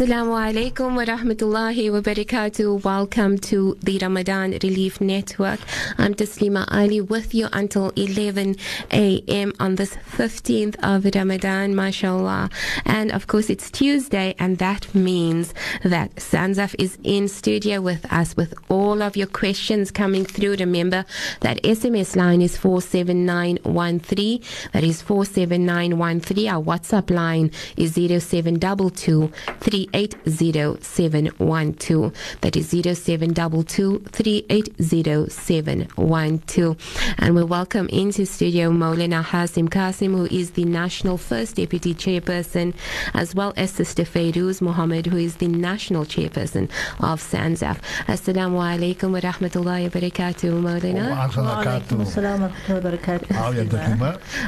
Assalamu alaikum wa rahmatullahi wa barakatuh. Welcome to the Ramadan Relief Network. I'm Taslima Ali with you until 11 a.m. on this 15th of Ramadan, mashallah. And of course, it's Tuesday, and that means that Sanzaf is in studio with us with all of your questions coming through. Remember that SMS line is 47913. That is 47913. Our WhatsApp line is 0722 380712. That is 0722 380712. And we welcome into studio Maulana Hasim Kasim, Ibrahim, who is the national first deputy chairperson, as well as Sister Fairuz Mohammed, who is the national chairperson of SANZAF. Assalamu alaikum wa rahmatullahi wa barakatuh, Maulana. Wa alaikum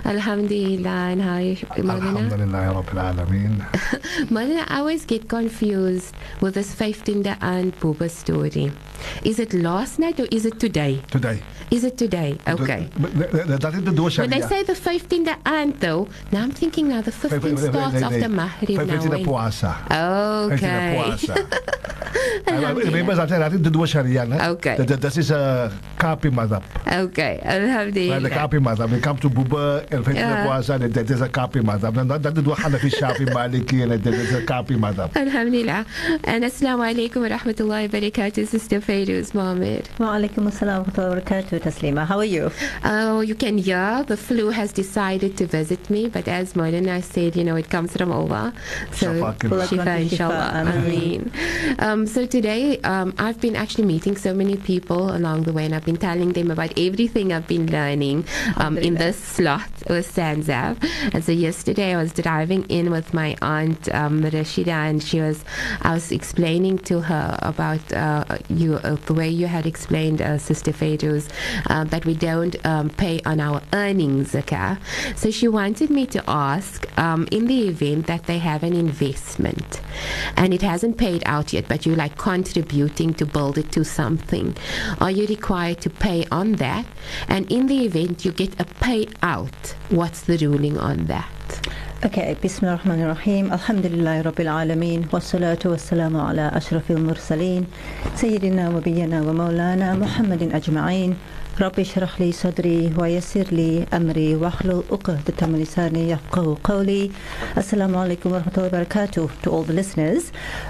Alhamdulillah, Maulana? Alhamdulillah, I always get confused with this Faiftinda and Buba story. Is it last night or is it today? Today. Is it today? Okay. The, the, the, that is the Dua When they say the Faiftinda and though, now I'm thinking now the 15 wait, wait, starts wait, after Maghrib now. Fajtina eh? puasa. Okay. puasa. Remember eh? that I think the dua sharia, Okay. That is a copy madhab. Okay. Alhamdulillah. Right, the copy madhab. We come to Buba and Fajtina puasa, that is a copy madhab. That is Hanafi, Shafi, Maliki, and that is a copy madhab. Alhamdulillah. And assalamu alaikum wa rahmatullahi wa barakatuh, Sister Fairuz Mohammed. Wa alaikum assalam wa rahmatullahi wa barakatuh, Taslima. How are you? Oh, you can hear the flu has decided to visit me, but as Maulana said, you know, it comes from Allah. So, Shifa, inshallah. Ameen. Ameen. Um, so today, um, I've been actually meeting so many people along the way, and I've been telling them about everything I've been learning um, in this slot with Sanzaf. And so yesterday, I was driving in with my aunt um, Rashida, and she was, I was explaining to her about uh, you, uh, the way you had explained, uh, Sister Fairuz, uh, that we don't um, pay on our earnings, okay? So she wanted me to ask, um, in the event that they have an investment and it hasn't paid out yet, but you're like contributing to build it to something, are you required to pay on that? And in the event you get a payout, what's the ruling on that? Okay, بسم الله الرحمن الرحيم الحمد لله رب العالمين والصلاة والسلام على أشرف المرسلين سيدنا ونبينا ومولانا محمد أجمعين رب اشرح لي صدري ويسر لي أمري واحلل عقدة من لساني يفقهوا قولي السلام عليكم ورحمة الله وبركاته to all the listeners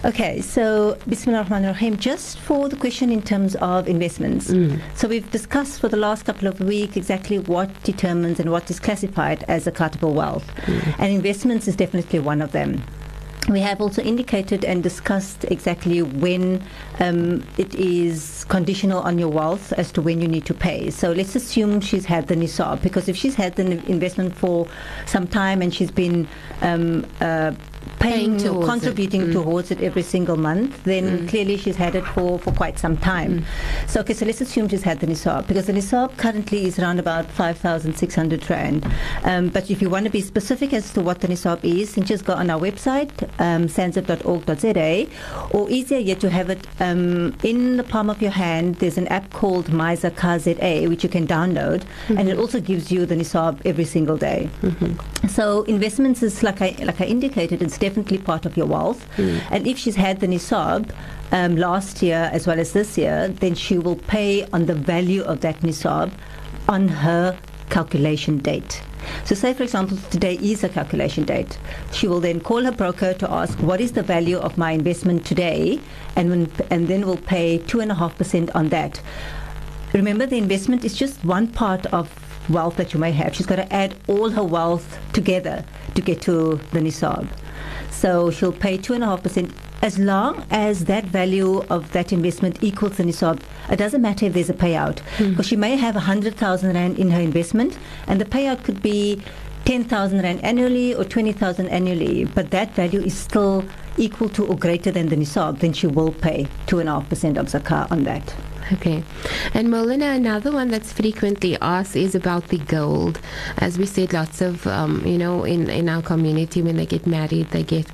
okay so بسم الله الرحمن الرحيم just for the question in terms of investments so we've discussed for the last couple of weeks exactly what determines and what is classified as accountable wealth and investments is definitely one of them we have also indicated and discussed exactly when um, it is conditional on your wealth as to when you need to pay. So let's assume she's had the nisab, because if she's had the investment for some time and she's been um, uh, Paying towards or it. contributing Mm. towards it every single month, then clearly she's had it for, for quite some time. So okay, so let's assume she's had the nisab because the nisab currently is around about 5,600 rand. Um, but if you want to be specific as to what the nisab is, then just go on our website, um, or easier yet to have it um, in the palm of your hand. There's an app called ZA which you can download, and it also gives you the nisab every single day. So investments is like I like I indicated, it's definitely part of your wealth. And if she's had the nisab um, last year as well as this year, then she will pay on the value of that nisab on her calculation date. So say for example today is a calculation date. She will then call her broker to ask what is the value of my investment today and when, and then will pay two and a half percent on that. Remember, the investment is just one part of wealth that you may have. She's got to add all her wealth together to get to the nisab. So she'll pay two and a half percent as long as that value of that investment equals the nisab. It doesn't matter if there's a payout hmm. because she may have a hundred thousand rand in her investment, and the payout could be ten thousand rand annually or twenty thousand annually, but that value is still equal to or greater than the nisab. Then she will pay two and a half percent of zakah on that. Okay. And Maulana, another one that's frequently asked is about the gold. As we said, lots of, um, you know, in, in our community, when they get married, they get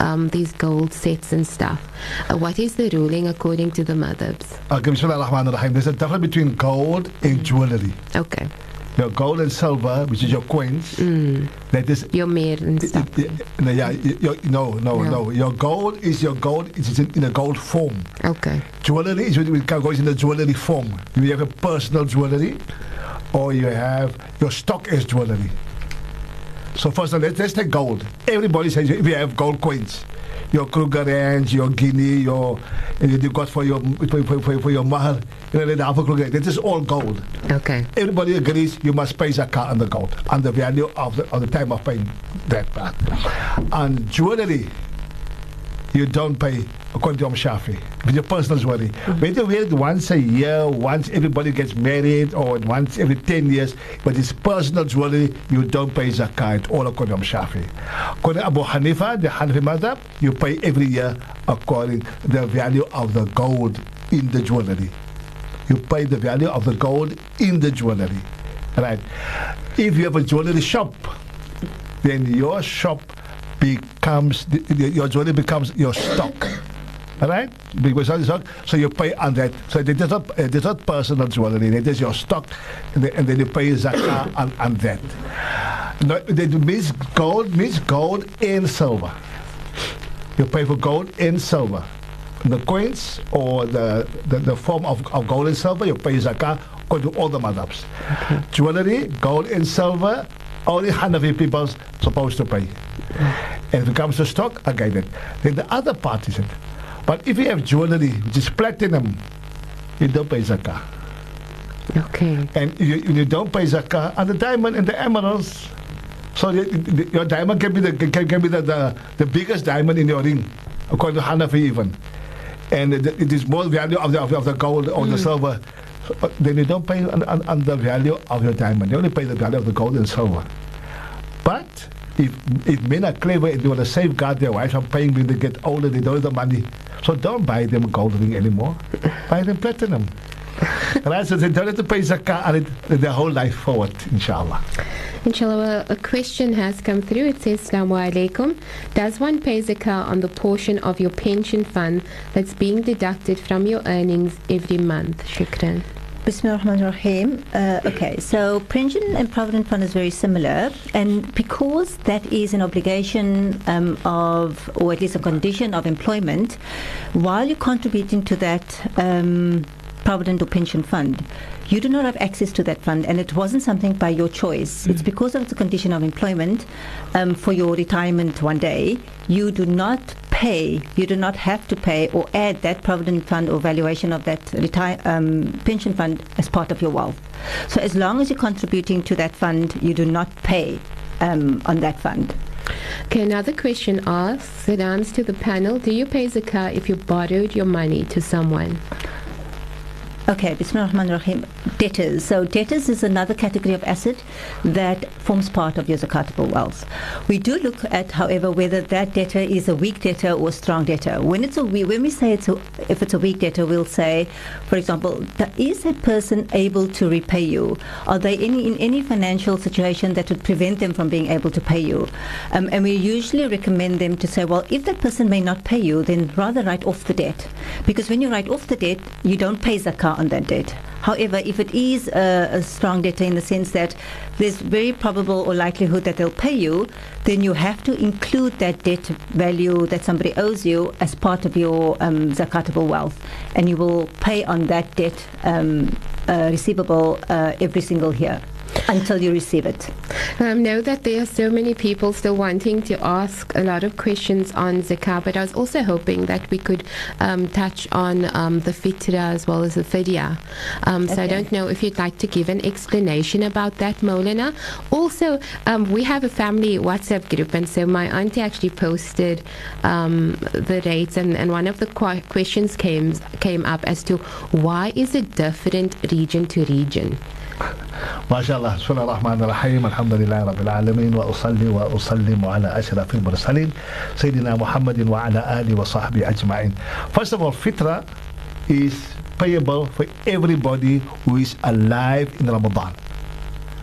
um, these gold sets and stuff. Uh, what is the ruling according to the madhabs? Okay, Bismillah ar-Rahman ar-Rahim. There's a difference between gold and jewelry. Okay. Your gold and silver, which is your coins, mm. that is Your meer and stuff. no, yeah, your, no, no, No. no. Your gold is your gold. It's in, in a gold form. Okay. Jewelry is it goes in the jewelry form. You have a personal jewelry, or you have your stock as jewelry. So first, of all, let's, let's take gold. Everybody says we have gold coins, your Krugerrand, your Guinea, your and you got for your for, for, for, for your mahar, know, the half a Kruger. That is all gold. Okay. Everybody agrees you must pay zakat on the gold, on the value of the, of the time of paying that part. On jewelry, you don't pay according to Imam Shafi. With your personal jewelry. When you wear it once a year, once everybody gets married, or once every 10 years, but it's personal jewelry, you don't pay zakat, all according to Imam Shafi. According to Abu Hanifa, the Hanafi madhab, you pay every year according to the value of the gold in the jewelry you pay the value of the gold in the jewelry. Right. If you have a jewelry shop, then your shop becomes the, the- your jewelry becomes your stock. All right? Because it's stock, so you pay on that. So it is not, uh, it is not personal jewelry. It is your stock, and then, and then you pay zakah on, on that. No, it means gold means gold and silver. You pay for gold and silver. The coins or the, the, the form of, of gold and silver, you pay zakah according to all the madhabs. Jewelry, gold and silver, only Hanafi people supposed to pay. And if it comes to stock, again, it. Then the other part is it. But if you have jewelry, which is platinum, you don't pay zakah. Okay. And you, you don't pay zakah on the diamond and the emeralds. So the, the, your diamond can be the can, can be the, the, the biggest diamond in your ring, according to Hanafi even. And it, is more value of the, of the, of the gold or the mm. silver. Then you don't pay on, on, on the value of your diamond. You only pay the value of the gold and silver. But if if men are clever and they want to safeguard their wives from paying when they get older, they don't have the money. So don't buy them a gold ring anymore. buy them platinum. right? So they don't have to pay zakah on it their whole life forward, inshallah. Inshallah, a question has come through. It says, Assalamu alaikum. Does one pay zakah on the portion of your pension fund that's being deducted from your earnings every month? Shukran. Bismillah ar-Rahman. Uh, okay, so pension and provident fund is very similar, and because that is an obligation um, of, or at least a condition of employment, while you're contributing to that um, provident or pension fund, you do not have access to that fund, and it wasn't something by your choice. It's because of the condition of employment um, for your retirement one day. You do not pay, you do not have to pay or add that provident fund or valuation of that retire, um, pension fund as part of your wealth. So as long as you're contributing to that fund, you do not pay um, on that fund. Okay, another question asks, it answers to the panel, do you pay zakah if you borrowed your money to someone? Okay, Bismillah ar-Rahman ar-Rahim. Debtors. So debtors is another category of asset that forms part of your zakatable wealth. We do look at, however, whether that debtor is a weak debtor or a strong debtor. When it's a we- when we say it's a, if it's a weak debtor, we'll say, for example, is that person able to repay you? Are they any in any financial situation that would prevent them from being able to pay you? Um, and we usually recommend them to say, well, if that person may not pay you, then rather write off the debt, because when you write off the debt, you don't pay zakah on that debt. However, if it is a, a strong debtor in the sense that there's very probable or likelihood that they'll pay you, then you have to include that debt value that somebody owes you as part of your um, zakatable wealth, and you will pay on that debt um, uh, receivable uh, every single year until you receive it. I Um, know that there are so many people still wanting to ask a lot of questions on zakah, but I was also hoping that we could um, touch on um, the fitra as well as the fidya. Um, So I don't know if you'd like to give an explanation about that, Maulana. Also, um, we have a family WhatsApp group, and so my auntie actually posted um, the rates, and, and one of the qu- questions came came up as to why is it different region to region. ما شاء الله بسم الله الرحمن الرحيم الحمد لله رب العالمين وأصلي وأسلم على أشرف المرسلين سيدنا محمد وعلى آله وصحبه أجمعين First of all, fitra is payable for everybody who is alive in Ramadan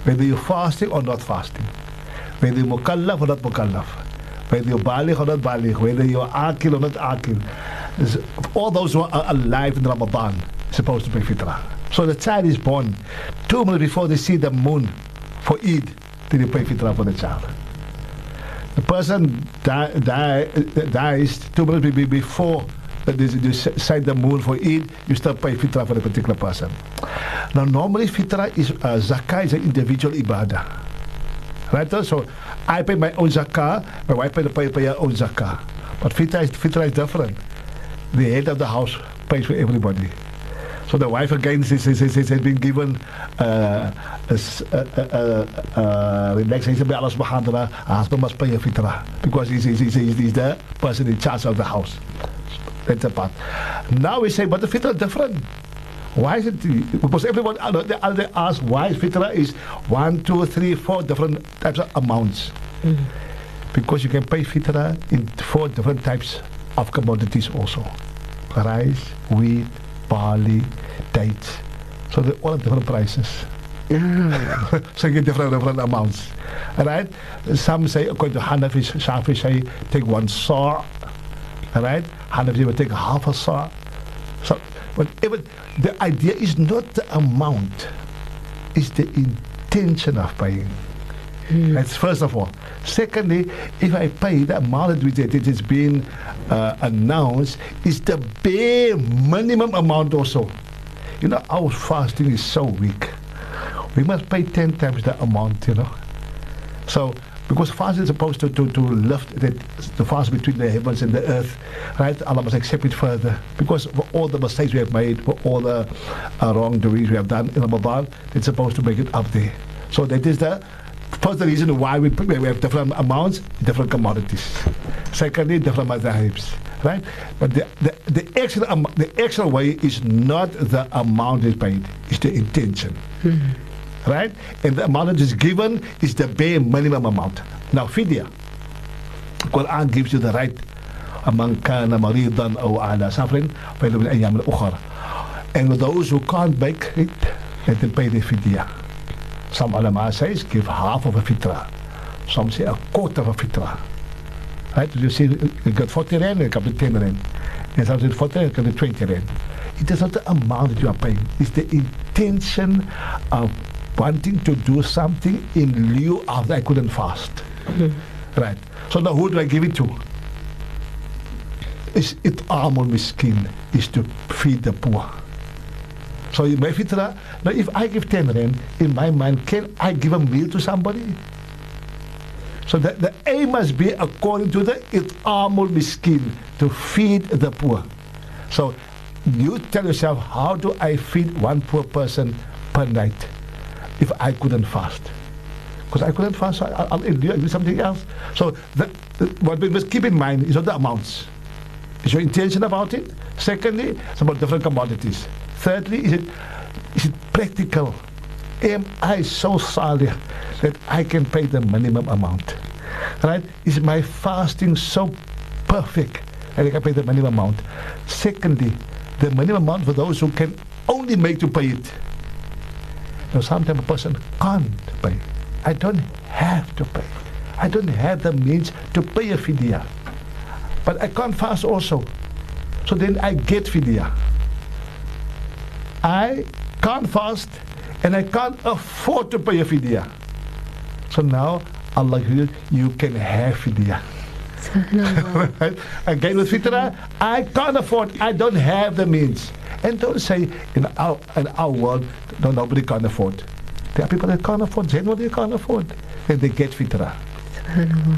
whether you're fasting or not fasting whether you're mukallaf or not mukallaf whether you're baligh or not baligh whether you're akil or not akil all those who are alive in Ramadan are supposed to pay fitrah so the child is born two months before they see the moon for Eid, then you pay fitra for the child. The person die, die, dies two months before is you set the moon for Eid, you still pay fitra for the particular person. Now, normally fitra is uh, zakah is an individual ibadah. Right? So, I pay my own zakah, my wife pay, pay, pay her own zakah. But fitra is, fitrah is different. The head of the house pays for everybody. So the wife again says, says, says, has been given uh, a, a, a, a relaxation by Allah subhanahu wa ta'ala. Husband must pay a fitrah because he's, he's, he's, he's the person in charge of the house. That's the part. Now we say, but the fitrah is different. Why is it? Because everyone they, they ask why fitrah is one, two, three, four different types of amounts. Mm. Because you can pay fitrah in four different types of commodities also: rice, wheat, barley, dates. So they're all at different prices. so you get different different amounts. Alright? Some say according to Hanafi, Shafi say take one saw. Alright? Hanafi will take half a saw. So but even the idea is not the amount, it's the intention of paying. Mm. That's first of all. Secondly, if I pay the amount which it is being uh, announced, is the bare minimum amount also. You know, our fasting is so weak. We must pay 10 times the amount, you know. So, because fasting is supposed to, to, to lift the, the fast between the heavens and the earth, right? Allah must accept it further. Because for all the mistakes we have made, for all the uh, wrongdoings we have done in Ramadan, it's supposed to make it up there. So that is the First, reason why we, we have different amounts, different commodities. Secondly, different madhahibs, right? But the, the, the, actual, um, the actual way is not the amount is paid, it's the intention. Mm-hmm. Right? And the amount that is given is the bare minimum amount. Now, fidya, Quran gives you the right among kana maridan or ala suffering, and those who can't make it, let them pay the fidya. Some ulama says give half of a fitra. Some say a quarter of a fitra. Right? You see, you got 40 rand, you got 10 rand. And some say 40 rand, you got 20 rand. It is not the amount that you are paying. It's the intention of wanting to do something in lieu of I couldn't fast. Mm-hmm. Right. So now who do I give it to? Is it amul miskin is to feed the poor. So my fitra, now if I give 10 rand, in my mind, can I give a meal to somebody? So the, the aim must be according to the it'amul miskin, to feed the poor. So you tell yourself, how do I feed one poor person per night if I couldn't fast? Because I couldn't fast, so I'll, I'll do something else. So the, the, what we must keep in mind is not the amounts. Is your intention about it? Secondly, it's about different commodities. Thirdly, is it, is it practical? Am I so solid that I can pay the minimum amount? Right? Is my fasting so perfect that I can pay the minimum amount? Secondly, the minimum amount for those who can only make to pay it. Now, sometimes a person can't pay. I don't have to pay. I don't have the means to pay a fidya. But I can't fast also. So then I get fidya. I can't fast and I can't afford to pay a fidya. So now Allah you, you can have fidya. right? Again with fitra, I can't afford, I don't have the means. And don't say in our in our world, no, nobody can afford. There are people that can't afford, generally they can't afford. And they get fitra.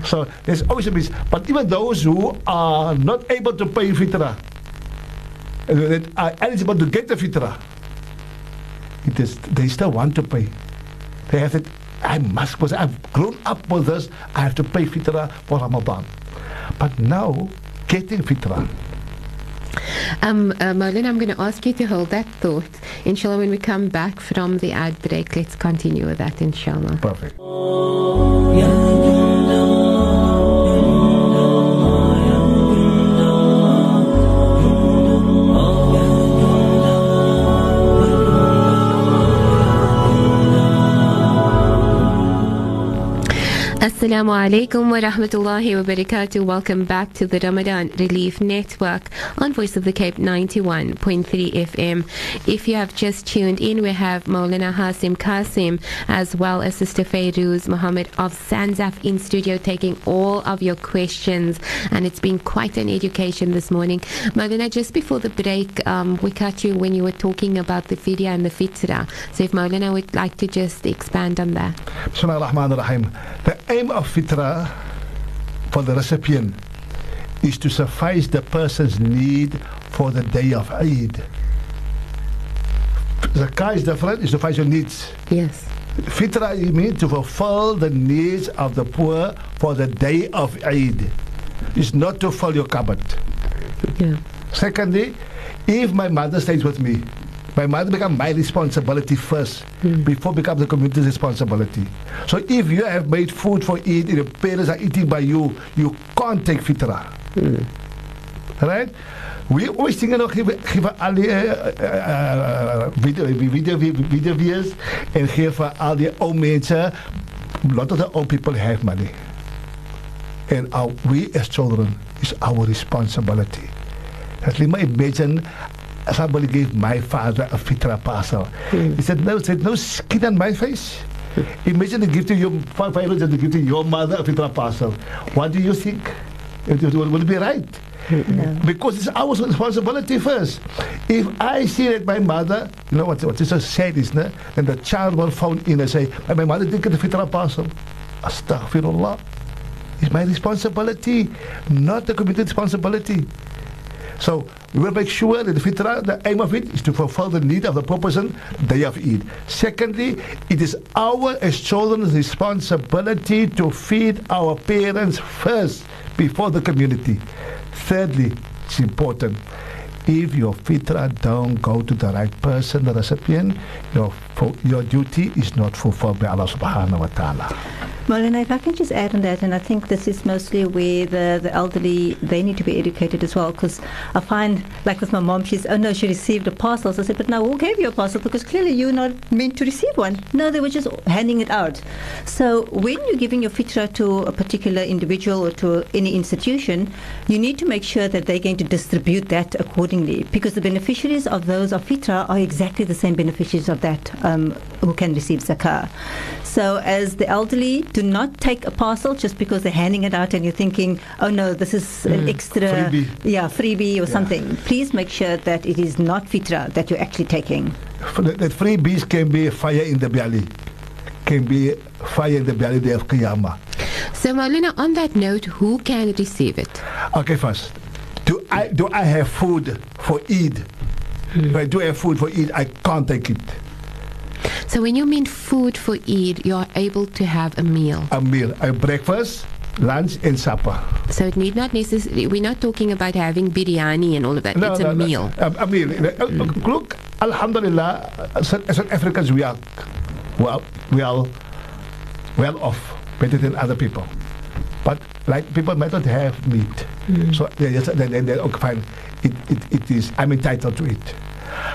So there's always a means. But even those who are not able to pay fitra, uh, that are eligible to get the fitra, it is, they still want to pay. They have said, I must, because I've grown up with this, I have to pay fitrah for Ramadan. But now, getting fitrah. Um, uh, Maulana, I'm going to ask you to hold that thought. Inshallah, when we come back from the ad break, let's continue with that, inshallah. Perfect. Assalamu alaikum wa rahmatullahi wa barakatuh. Welcome back to the Ramadan Relief Network on Voice of the Cape 91.3 FM. If you have just tuned in, we have Maulana Hasim Kasim as well as Sister Fairuz Mohammed of Sanzaf in studio taking all of your questions. And it's been quite an education this morning. Maulana, just before the break, um, we cut you when you were talking about the fidya and the fitra. So if Maulana would like to just expand on that. Bismillah ar-Rahman ar-Rahim. The aim of fitra for the recipient is to suffice the person's need for the day of Eid. Zakah is different, is to suffice your needs. Yes. Fitra it means to fulfill the needs of the poor for the day of Eid. It's not to fill your cupboard. Yeah. Secondly, if my mother stays with me, my mother becomes my responsibility first before become the community's responsibility. So if you have made food for eat and your parents are eating by you, you can't take fitra. Right? We always think, of know, geven, geven al die uh, uh, video, video, video viewers and geven al die oude mensen, a lot of the old people have money. And our, we as children, is our responsibility. Let me imagine somebody gave my father a fitra parcel. Hmm. He said, no, said, no skin on my face. Imagine they give to your father and they give to your mother a fitra parcel. What do you think? It will, will be right? Hmm. No. Because it's our responsibility first. If I see that my mother, you know what, what is so sad is, no? then the child will phone in and say, my mother didn't get the fitra parcel. Astaghfirullah. It's my responsibility, not the community responsibility. So we will make sure that the fitra, the aim of it is to fulfill the need of the person day of Eid. Secondly, it is our as children's responsibility to feed our parents first before the community. Thirdly, it's important. If your fitra don't go to the right person, the recipient, your, your duty is not fulfilled by Allah subhanahu wa ta'ala. Maulana, if I can just add on that, and I think this is mostly where the, the elderly, they need to be educated as well, because I find, like with my mom, she's, oh no, she received a parcel. So I said, but now who gave you a parcel? Because clearly you're not meant to receive one. No, they were just handing it out. So when you're giving your fitra to a particular individual or to any institution, you need to make sure that they're going to distribute that accordingly, because the beneficiaries of those of fitra are exactly the same beneficiaries of that um, who can receive zakah. So as the elderly, do not take a parcel just because they're handing it out and you're thinking, oh no, this is an mm. extra, Freebie. yeah, freebie or something. Please make sure that it is not fitra that you're actually taking. F- That that free can be fire in the belly, can be fire in the belly day of Qiyamah. So, Maulana, on that note, who can receive it? Okay, first, do I do I have food for Eid? Hmm. If I do have food for Eid, I can't take it. So, when you mean food for Eid, you are able to have a meal. A meal, a breakfast, lunch, and supper. So, it need not necessarily, we're not talking about having biryani and all of that. it's a meal. A, a meal. Uh, uh, Look, Alhamdulillah, uh, South Africans we are well, we are well off better than other people. But like people might not have meat, so they just then then they okay fine. It, it it is I'm entitled to it.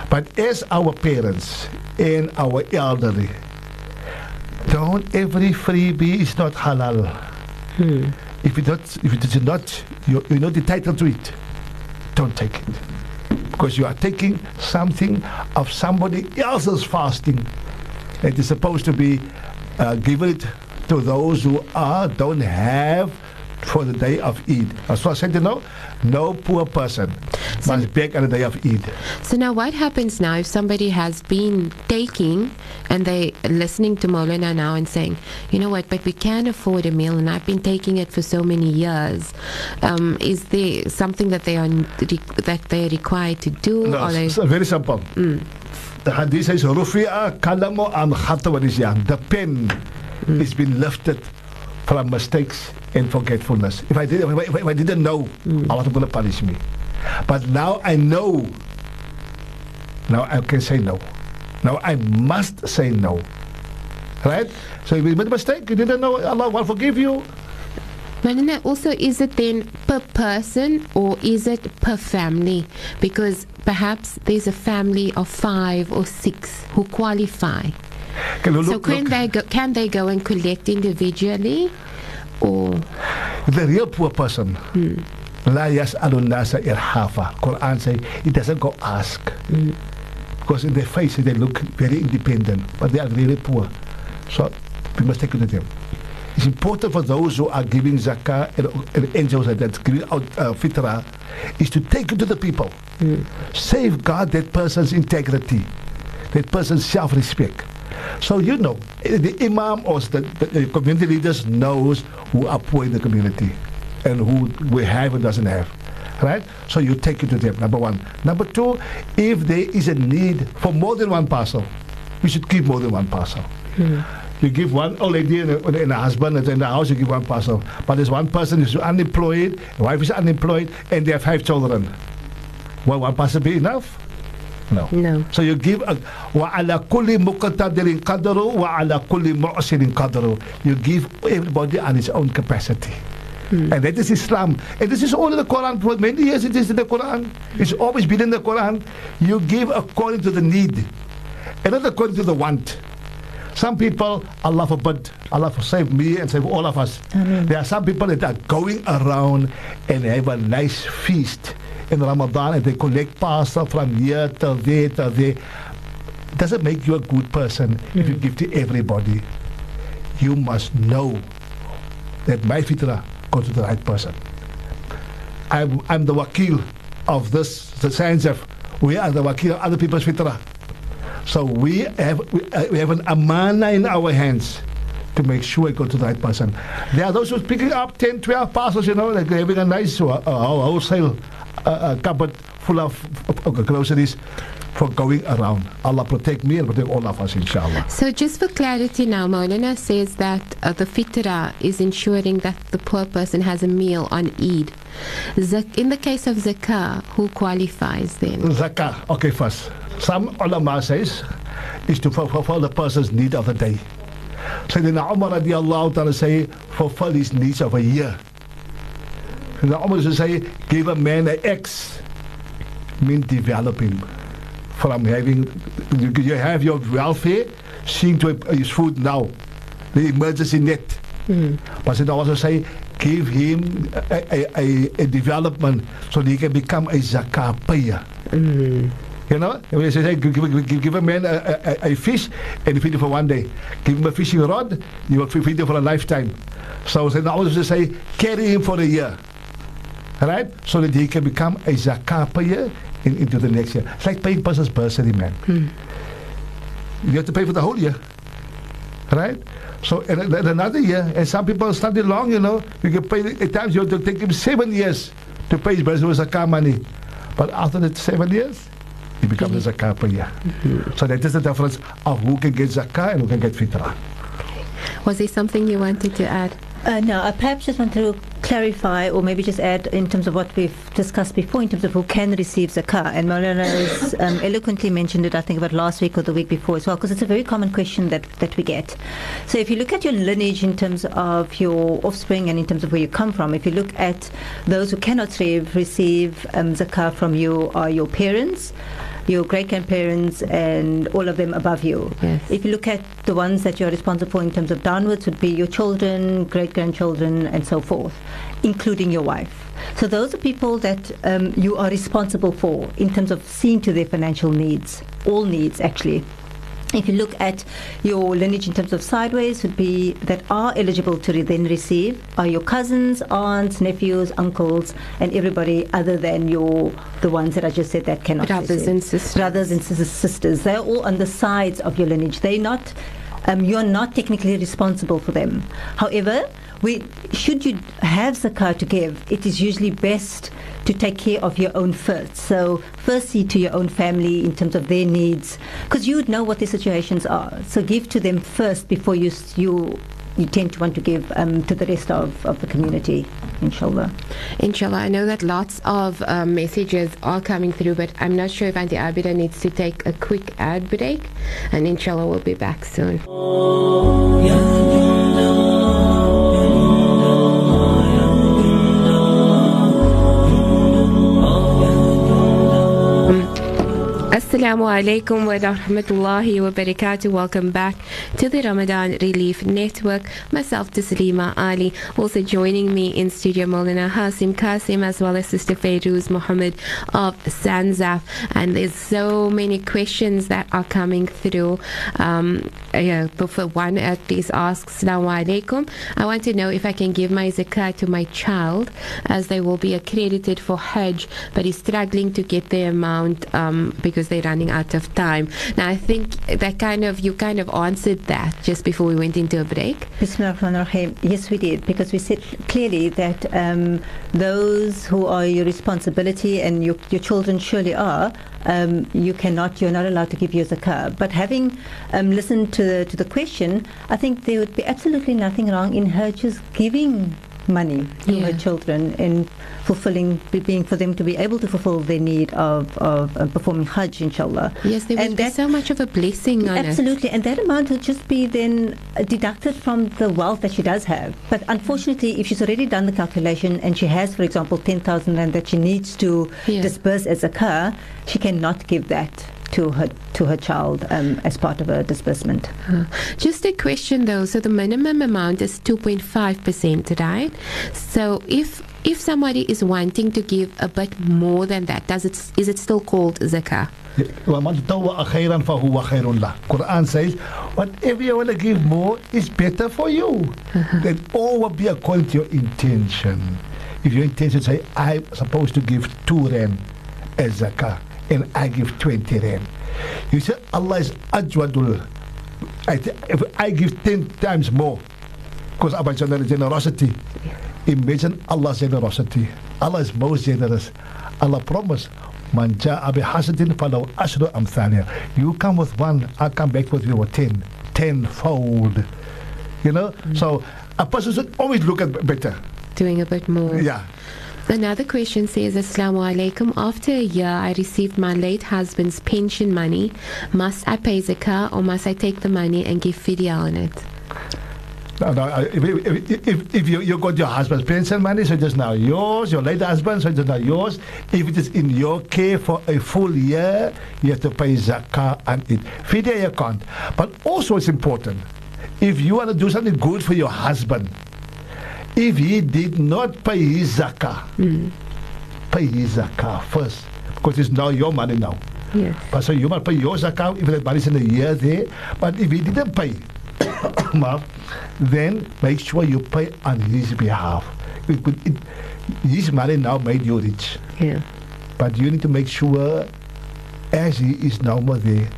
But as our parents and our elderly, don't every freebie is not halal. If it not if it is not you you're not entitled to it, don't take it because you are taking something of somebody else's fasting. It is supposed to be uh, given it to those who are don't have for the day of Eid. As I said, know, no poor person So- must beg on the day of Eid. So, now what happens now if somebody has been taking and they listening to Maulana now and saying, you know what, but we can't afford a meal and I've been taking it for so many years. Um, is there something that they are that they are required to do? No, or they, it's very simple. The hadith says, Rufi'a kalamu an khata wa nisyan." The pen has been lifted from mistakes and forgetfulness. If I, did, if I, if I didn't know, Allah going to punish me. But now I know. Now I can say no. Now I must say no. Right? So if you made a mistake, you didn't know, Allah will forgive you. Maulana, also, is it then per person or is it per family? Because perhaps there's a family of five or six who qualify. Okay, look, so can look. they go, can they go and collect individually? Or The real poor person, hmm. La yas'alun nasa irhafa. Quran say it doesn't go ask. Hmm. Because in their faces they look very independent, but they are really poor. So we must take it to them. It's important for those who are giving zakah and, and angels and that's giving out uh, fitrah is to take it to the people. Hmm. Safeguard that person's integrity, that person's self-respect. So you know, the imam or the, the, community leaders knows who are poor in the community and who we have and doesn't have. Right? So you take it to them, number one. Number two, if there is a need for more than one parcel, we should give more than one parcel. Hmm. You give one old lady and a, and a husband and in the house, you give one parcel. But there's one person who's unemployed, wife is unemployed, and they have five children. Will one parcel be enough? No. no. So you give a وعلى كل مقتدر قدره وعلى كل معسر قدره. You give everybody on his own capacity. And that is Islam. And this is all in the Quran. For many years it is in the Quran. It's always been in the Quran. You give according to the need. And not according to the want. Some people, Allah forbid, Allah for save me and save all of us. There are some people that are going around and have a nice feast in Ramadan and they collect parcel from here to there to there. Doesn't make you a good person if you give to everybody. You must know that my fitra goes to the right person. I'm, I'm the wakil of this, the science of, we are the wakil of other people's fitra. So we have we, uh, we have an amana in our hands to make sure it goes to the right person. There are those who's picking up 10, 12 parcels, you know, like they're having a nice uh, uh, wholesale uh, uh, cupboard full of, of, of groceries for going around. Allah protect me and protect all of us, inshallah. So, just for clarity now, Maulana says that uh, the fitrah is ensuring that the poor person has a meal on Eid. Zak- in the case of zakah, who qualifies then? Zakah, okay, first. Some ulama says is to fulfill the person's need of the day. Sayyidina Umar radiallahu ta'ala say, fulfill his needs of a year. Used to say, give a man an X, mean develop him. From having, you, you have your welfare, seeing to his food now, the emergency net. Hmm. But Sayyidina also say, give him a, a, a, a development so that he can become a zakah payer. Hmm. You know, when they say, give, give, give, give a man a, a, a fish and you feed him for one day. Give him a fishing rod, you will feed him for a lifetime. So they always say, carry him for a year. Right? So that he can become a zakah payer in, into the next year. It's like paying person's bursary, man. Hmm. You have to pay for the whole year. Right? So and, and another year, and some people study long, you know, you can pay, at times you have to take him seven years to pay his bursary with zakah money. But after the seven years, he becomes a zakah hmm. per year. So that is the difference of who can get zakah and who can get fitrah. Was there something you wanted to add? Uh, no, I perhaps just want to clarify or maybe just add in terms of what we've discussed before in terms of who can receive zakah. And Maulana has um, eloquently mentioned it, I think, about last week or the week before as well, because it's a very common question that, that we get. So if you look at your lineage in terms of your offspring and in terms of where you come from, if you look at those who cannot receive, receive um, zakah from you are your parents, your great grandparents, and all of them above you. Yes. If you look at the ones that you're responsible for in terms of downwards, would be your children, great grandchildren, and so forth, including your wife. So those are people that um, you are responsible for in terms of seeing to their financial needs, all needs actually. If you look at your lineage in terms of sideways, would be that are eligible to re- then receive are your cousins, aunts, nephews, uncles, and everybody other than your the ones that I just said that cannot Brothers receive. and sisters. Brothers and sis- sisters. They're all on the sides of your lineage. They're not. Um, you're not technically responsible for them. However, we, should you have zakah to give, it is usually best to take care of your own first. So, firstly, to your own family in terms of their needs, because you would know what their situations are. So, give to them first before you you you tend to want to give um, to the rest of, of the community, inshallah. Inshallah, I know that lots of um, messages are coming through, but I'm not sure if Auntie Abida needs to take a quick ad break, and inshallah, we'll be back soon. Assalamu alaikum wa rahmatullahi wa barakatuh. Welcome back to the Ramadan Relief Network. Myself, Taslima Ali, also joining me in studio, Maulana Hasim Kasim, as well as Sister Fairuz Muhammad of Sanzaf. And there's so many questions that are coming through. Um, yeah, for one, at least asks, Assalamu alaikum. I want to know if I can give my zakat to my child as they will be accredited for Hajj, but he's struggling to get the amount um, because they're running out of time. Now, I think that kind of, you kind of answered that just before we went into a break. Yes, we did, because we said clearly that um, those who are your responsibility and your, your children surely are, um, you cannot, you're not allowed to give your zakah. But having um, listened to the, to the question, I think there would be absolutely nothing wrong in her just giving money to Yeah. her children in fulfilling, being for them to be able to fulfill their need of, of uh, performing Hajj, inshallah. Yes, there would And be that- so much of a blessing on it. Absolutely, and that amount will just be then deducted from the wealth that she does have. But unfortunately, if she's already done the calculation and she has, for example, 10,000 rand that she needs to Yeah. disperse as a car, she cannot give that to her to her child um, as part of her disbursement. Uh, Just a question though. So the minimum amount is 2.5%, right? So if if somebody is wanting to give a bit more than that, does it is it still called zakah? وَمَنْ تَطَوَّعَ خَيْرًا فَهُوَ خَيْرٌ لَهُ Quran says, whatever you want to give more is better for you. That all will be according to your intention. If your intention say, I'm supposed to give two rand as zakah, and I give 20 rand. You say, Allah is ajwadul. I if I give 10 times more, because of my generosity. Imagine Allah's generosity. Allah is most generous. Allah promised, Man ja'a bihasatin falaw ashru amthaliha. You come with one, I come back with you with ten. Tenfold. You know? Mm. So a person should always look at better. Doing a bit more. Yeah. Another question says, Assalamu alaikum. After a year, I received my late husband's pension money. Must I pay zakah or must I take the money and give fidya on it? No, no, if, if, if, if you, you got your husband's pension money, so is now yours, your late husband, so is now yours. If it is in your care for a full year, you have to pay zakah on it. Fidya you can't. But also it's important, if you want to do something good for your husband, if he did not pay his zakah, hmm. pay his zakah first, because it's now your money now. Yes. But so you must pay your zakah if that money is in a year there. But if he didn't pay, then make sure you pay on his behalf. It, it, his money now made you rich. Yeah. But you need to make sure, as he is now more there,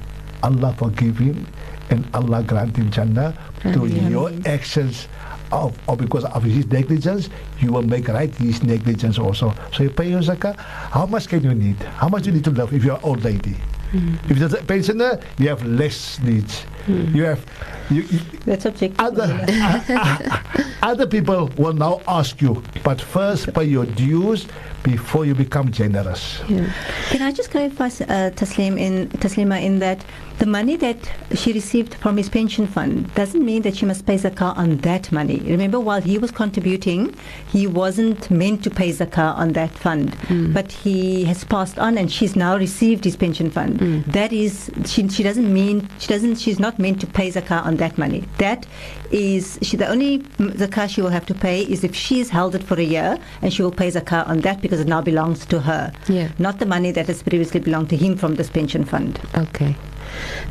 Allah forgive him and Allah grant him Jannah through your actions. Of, or because of his negligence, you will make right his negligence also. So you pay your zakah. How much can you need? How much you need to love if you're an old lady? If you're a pensioner, you have less needs. You have you, you, That's objective. other other people will now ask you, but first pay your dues before you become generous. Yeah. Can I just clarify, uh, Taslim, in Taslima, in that the money that she received from his pension fund doesn't mean that she must pay zakah on that money. Remember, while he was contributing, he wasn't meant to pay zakah on that fund, but he has passed on, and she's now received his pension fund. That is, she, she doesn't mean she doesn't. She's not meant to pay zakah on that money. That is, she, the only mm, zakah she will have to pay is if she's held it for a year, and she will pay zakah on that because it now belongs to her Yeah. not the money that has previously belonged to him from this pension fund. Okay.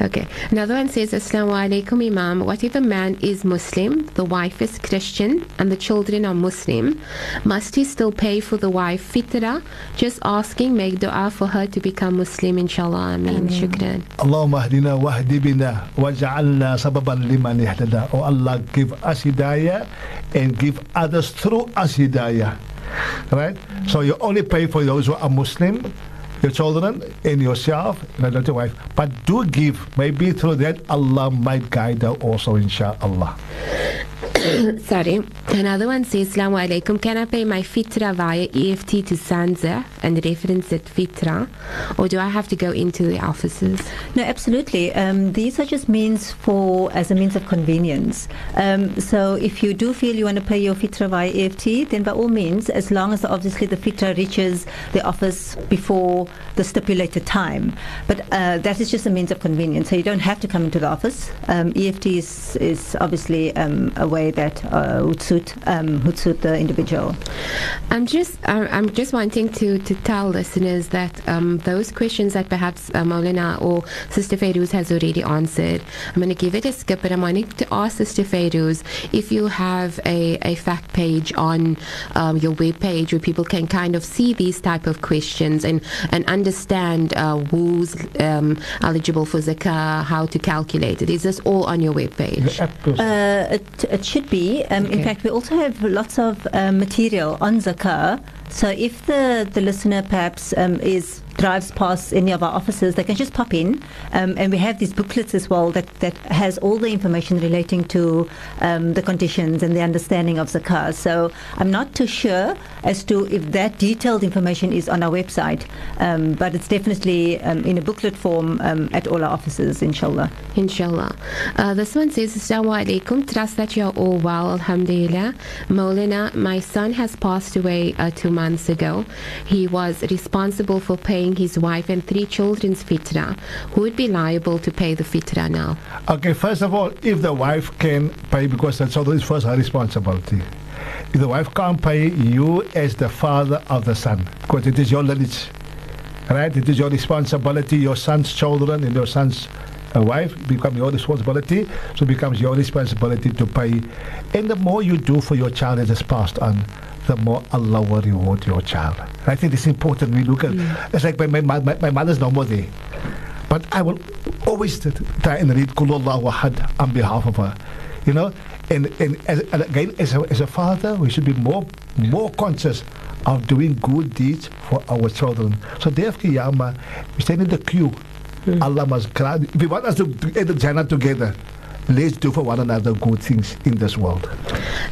Okay. Another one says, Assalamu alaikum Imam. What if a man is Muslim, the wife is Christian, and the children are Muslim? Must he still pay for the wife fitra? Just asking, make dua for her to become Muslim, inshallah. Ameen. Shukran. Allahumma ahdina wa ahdibina wa ja'alna sababan liman ihtada. Oh Allah, give us hidayah and give others through us hidayah. Right? So you only pay for those who are Muslim your children and yourself and not your wife but do give maybe through that Allah might guide her also inshallah Sorry. Another one says, Assalamu alaikum. Can I pay my fitra via EFT to Sanzaf and reference it fitra? Or do I have to go into the offices? No, absolutely. Um, these are just means for as a means of convenience. Um, so if you do feel you want to pay your fitra via EFT, then by all means, as long as obviously the fitra reaches the office before the stipulated time. But uh, that is just a means of convenience. So you don't have to come into the office. Um, EFT is, is obviously um, a way that uh, would suit um, would suit the individual. I'm just I'm just wanting to, to tell listeners that um, those questions that perhaps uh, Maulana or Sister Fairuz has already answered, I'm going to give it a skip, but I'm wanting to ask Sister Fairuz if you have a, a fact page on um, your web page where people can kind of see these type of questions and, and understand uh, who's um, eligible for zakah, how to calculate it. Is this all on your web page? The app goes- Uh, it, it should be. Um, In fact, we also have lots of um, material on zakah. So if the, the listener perhaps um, is drives past any of our offices, they can just pop in, um, and we have these booklets as well that, that has all the information relating to um, the conditions and the understanding of zakah. So I'm not too sure as to if that detailed information is on our website, um, but it's definitely um, in a booklet form um, at all our offices, inshallah. Inshallah. Uh, this one says, Assalamu alaikum. Trust that you're all well, alhamdulillah. Maulana, my son has passed away uh, two months ago. He was responsible for paying his wife and three children's fitra. Who would be liable to pay the fitra now? Okay, first of all, if the wife can pay, because that's is first her responsibility. If the wife can't pay, you as the father of the son, because it is your lineage, right? It is your responsibility. Your son's children and your son's uh, wife become your responsibility. So becomes your responsibility to pay. And the more you do for your child that is passed on, the more Allah will reward your child. I think it's important. We look at mm. it's like my, my, my, my mother's no more there. But I will always try and read Qul Allahu Ahad on behalf of her. You know, and, and, as, and again, as a, as a father, we should be more more conscious of doing good deeds for our children. So, of Qiyamah, we stand in the queue. Mm. Allah must grant. If we want us to enter Jannah together, let's do for one another good things in this world.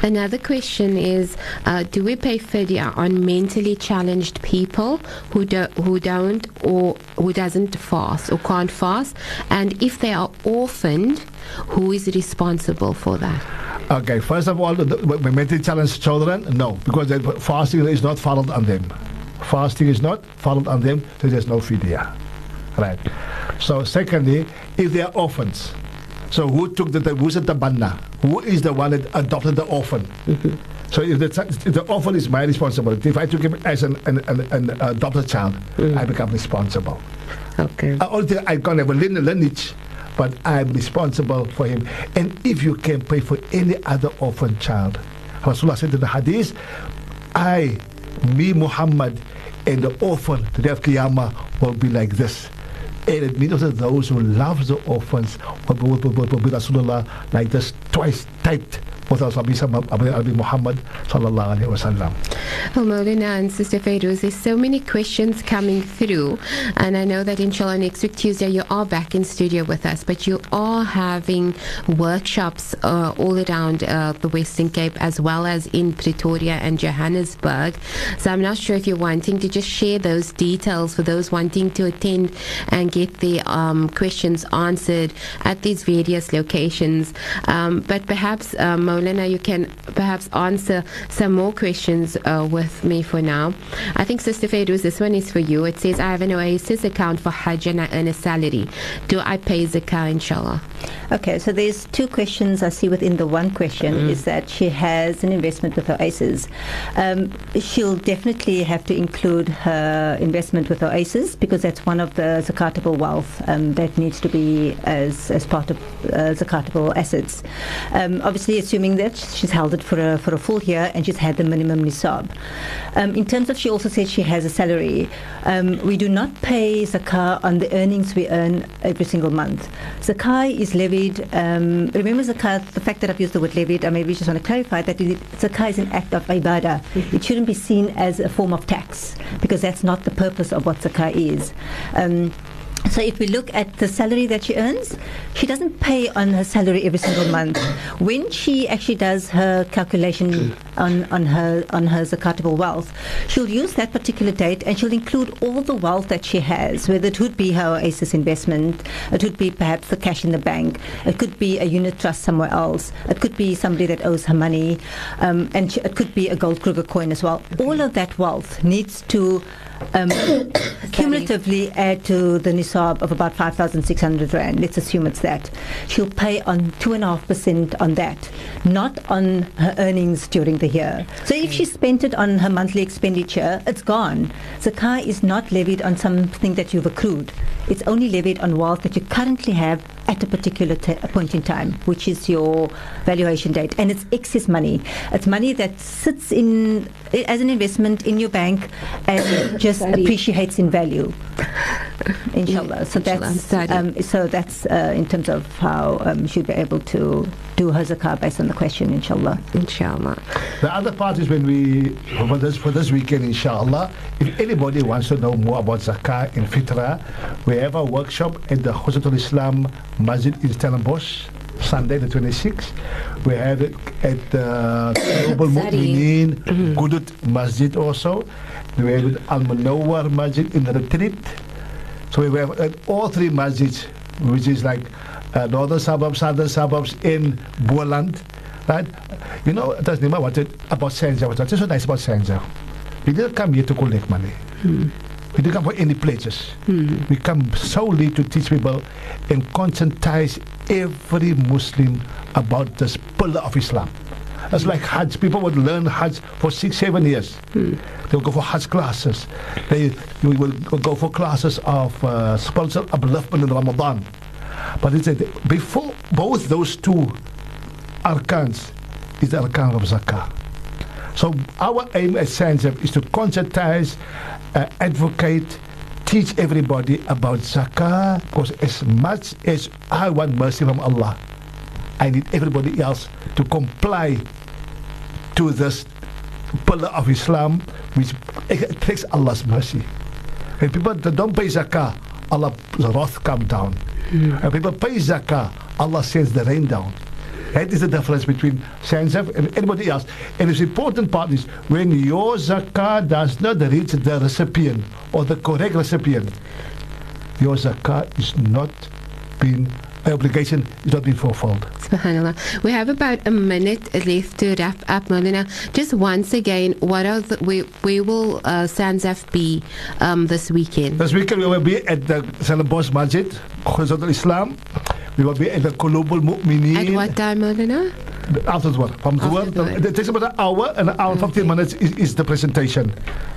Another question is uh, Do we pay fidya on mentally challenged people who, do, who don't or who doesn't fast or can't fast? And if they are orphaned, who is responsible for that? Okay, first of all, the, the, mentally challenged children, no, because fasting is not followed on them. Fasting is not followed on them, so there's no fidya. Right. So, secondly, if they are orphans, so who took the, who's the tabanna? Who is the one that adopted the orphan? Mm-hmm. So if the, if the orphan is my responsibility, if I took him as an, an, an, an adopted child, mm-hmm. I become responsible. Okay. Uh, I only I can't have a line- lineage, but I'm responsible for him. And if you can pay for any other orphan child, Rasulullah said in the hadith, I, me, Muhammad, and the orphan, the day of Qiyamah, will be like this. And it means that those who love the orphans will be, Rasulullah like this, twice typed with our Nabi Nabi Muhammad sallallahu alayhi wa sallam. Well, Maulana and Sister Fairuz, there's so many questions coming through, and I know that inshallah next week Tuesday you are back in studio with us, but you are having workshops uh, all around uh, the Western Cape as well as in Pretoria and Johannesburg. So I'm not sure if you're wanting to just share those details for those wanting to attend and get the um, questions answered at these various locations. Um, but perhaps, uh, Maulana, you can perhaps answer some more questions uh, with me for now. I think, Sister Fairuz, this one is for you. It says, I have an Oasis account for Hajj and I earn a salary. Do I pay zakah, inshallah? Okay, so there's two questions I see within the one question is that she has an investment with Oasis. Um, she'll definitely have to include her investment with Oasis because that's one of the zakatable wealth um, that needs to be as, as part of uh, zakatable assets. Um, obviously, assuming that she's held it for a, for a full year and she's had the minimum nisab. Um, in terms of, she also said she has a salary. Um, we do not pay zakah on the earnings we earn every single month. Zakah is levied. Um, remember. The fact that I've used the word levied, I maybe just want to clarify that zakah is an act of ibadah. It shouldn't be seen as a form of tax because that's not the purpose of what zakah is. Um, So if we look at the salary that she earns, she doesn't pay on her salary every single month. When she actually does her calculation on, on her on her zakatable wealth, she'll use that particular date and she'll include all the wealth that she has, whether it would be her Oasis investment, it would be perhaps the cash in the bank, it could be a unit trust somewhere else, it could be somebody that owes her money, um, and she, it could be a gold Kruger coin as well. All of that wealth needs to um, cumulatively add to the nisab of about 5,600 rand. Let's assume it's that. She'll pay on 2.5% on that, not on her earnings during the year. So if she spent it on her monthly expenditure, it's gone. Zakah is not levied on something that you've accrued. It's only levied on wealth that you currently have at a particular t- point in time, which is your valuation date. And it's excess money. It's money that sits in as an investment in your bank and just Sorry. appreciates in value. Inshallah. So Inshallah. that's um, so that's uh, in terms of how um, she'll be able to do her zakah based on the question. Inshallah. Inshallah. The other part is when we, for this, for this weekend, inshallah, if anybody wants to know more about Zakah and Fitra, we have a workshop at the Hospital Islam Masjid in Stellenbosch, Sunday the 26th. We have it at the Global Sorry. Mu'mineen mm-hmm. Gudut Masjid also. We have it Al Munawwar Masjid in the retreat. So we have at all three masjids, which is like uh, northern suburbs, southern suburbs in Boland, right? You know, that's Nima wanted about Senja. What's so nice about Sanzaf? We didn't come here to collect money. Hmm. We didn't come for any pledges. We come solely to teach people and conscientize every Muslim about this pillar of Islam. It's like Hajj. People would learn Hajj for six, seven years. They will go for Hajj classes. They will go for classes of uh, spiritual upliftment in Ramadan. But it's a, before both those two arkans is the arkan of zakah. So our aim at Sanzaf is to conscientize, uh, advocate, teach everybody about zakah. Because as much as I want mercy from Allah, I need everybody else to comply to this pillar of Islam, which takes Allah's mercy. When people that don't pay zakah, Allah's wrath come down. And people pay zakah, Allah sends the rain down. That is the difference between Sanzaf and anybody else. And the important part is when your zakah does not reach the recipient or the correct recipient, your zakah is not being the obligation is not being fulfilled. Subhanallah. We have about a minute left to wrap up, Maulana. Just once again, what are the, we, we will uh, be um, this weekend? This weekend we will be at the Stellenbosch Masjid, Khuzat al-Islam. We will be at the Mu'mineen. At what time, Maulana? After the. From the the. It takes about an hour and an hour and 15 minutes is, is the presentation.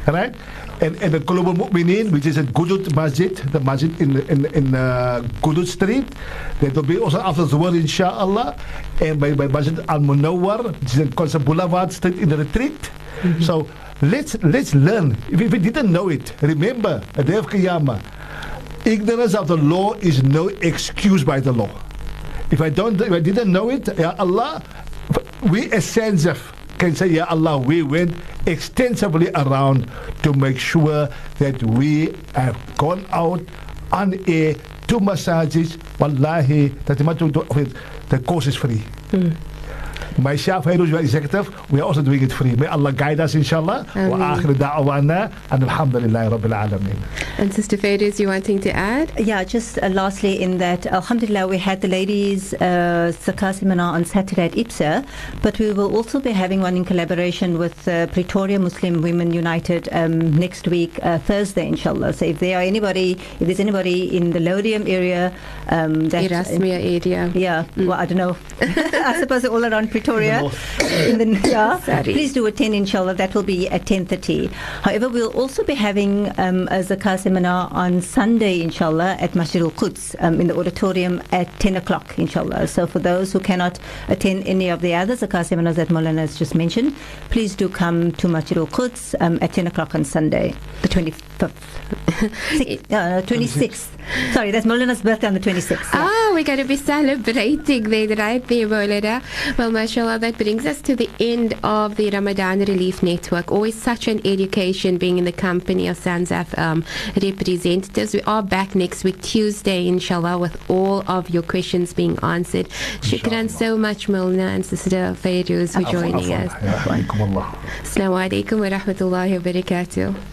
Alright? And, and the Kulubul Mu'mineen, which is at Gudut Masjid, the masjid in, in, in uh, Gudut Street. That will be also after the work, inshallah. And by, by Masjid Al Munawwar, which is at Concert Boulevard Street in the retreat. So let's, let's learn. If, if we didn't know it, remember, the day of Qiyamah, ignorance of the law is no excuse by the law. If I don't, if I didn't know it, Ya Allah, we as Sanzaf can say, Ya Allah, we went extensively around to make sure that we have gone out on air to massages. Wallahi, that the, the course is free. Hmm. Myself, Fairuz, executive, we are also doing it free. May Allah guide us, inshallah. Ameen. Wa akhir da'wana, and alhamdulillah, rabbil alameen. And Sister Fairuz, you wanting to add? Yeah, just uh, lastly, in that, Alhamdulillah, we had the ladies' uh, Zakah seminar on Saturday at IPSA, but we will also be having one in collaboration with uh, Pretoria Muslim Women United um, next week, uh, Thursday, inshallah. So if there are anybody, if there's anybody in the Laudium area, um, that Erasmia area. yeah, well, I don't know. I suppose all around Pretoria. In In the, yeah. Sorry. Please do attend, inshallah. That will be at 10.30. However, we'll also be having um, a Zakah seminar on Sunday, inshallah, at Masjid al-Quds um, in the auditorium at 10 o'clock, inshallah. So for those who cannot attend any of the other Zakah seminars that Maulana has just mentioned, please do come to Masjid al-Quds um, at 10 o'clock on Sunday, the 25th. Six, uh, 26th. Sorry, that's Maulana's birthday on the 26th. yeah. Ah, we're going to be celebrating then, right there, Maulana. Well, mashallah. Inshallah, that brings us to the end of the Ramadan Relief Network. Always such an education being in the company of SANZAF um, representatives. We are back next week, Tuesday, inshallah, with all of your questions being answered. Shukran so much, Maulana and Sister Fairuz, for joining us. Assalamu alaikum wa rahmatullahi wa barakatuh.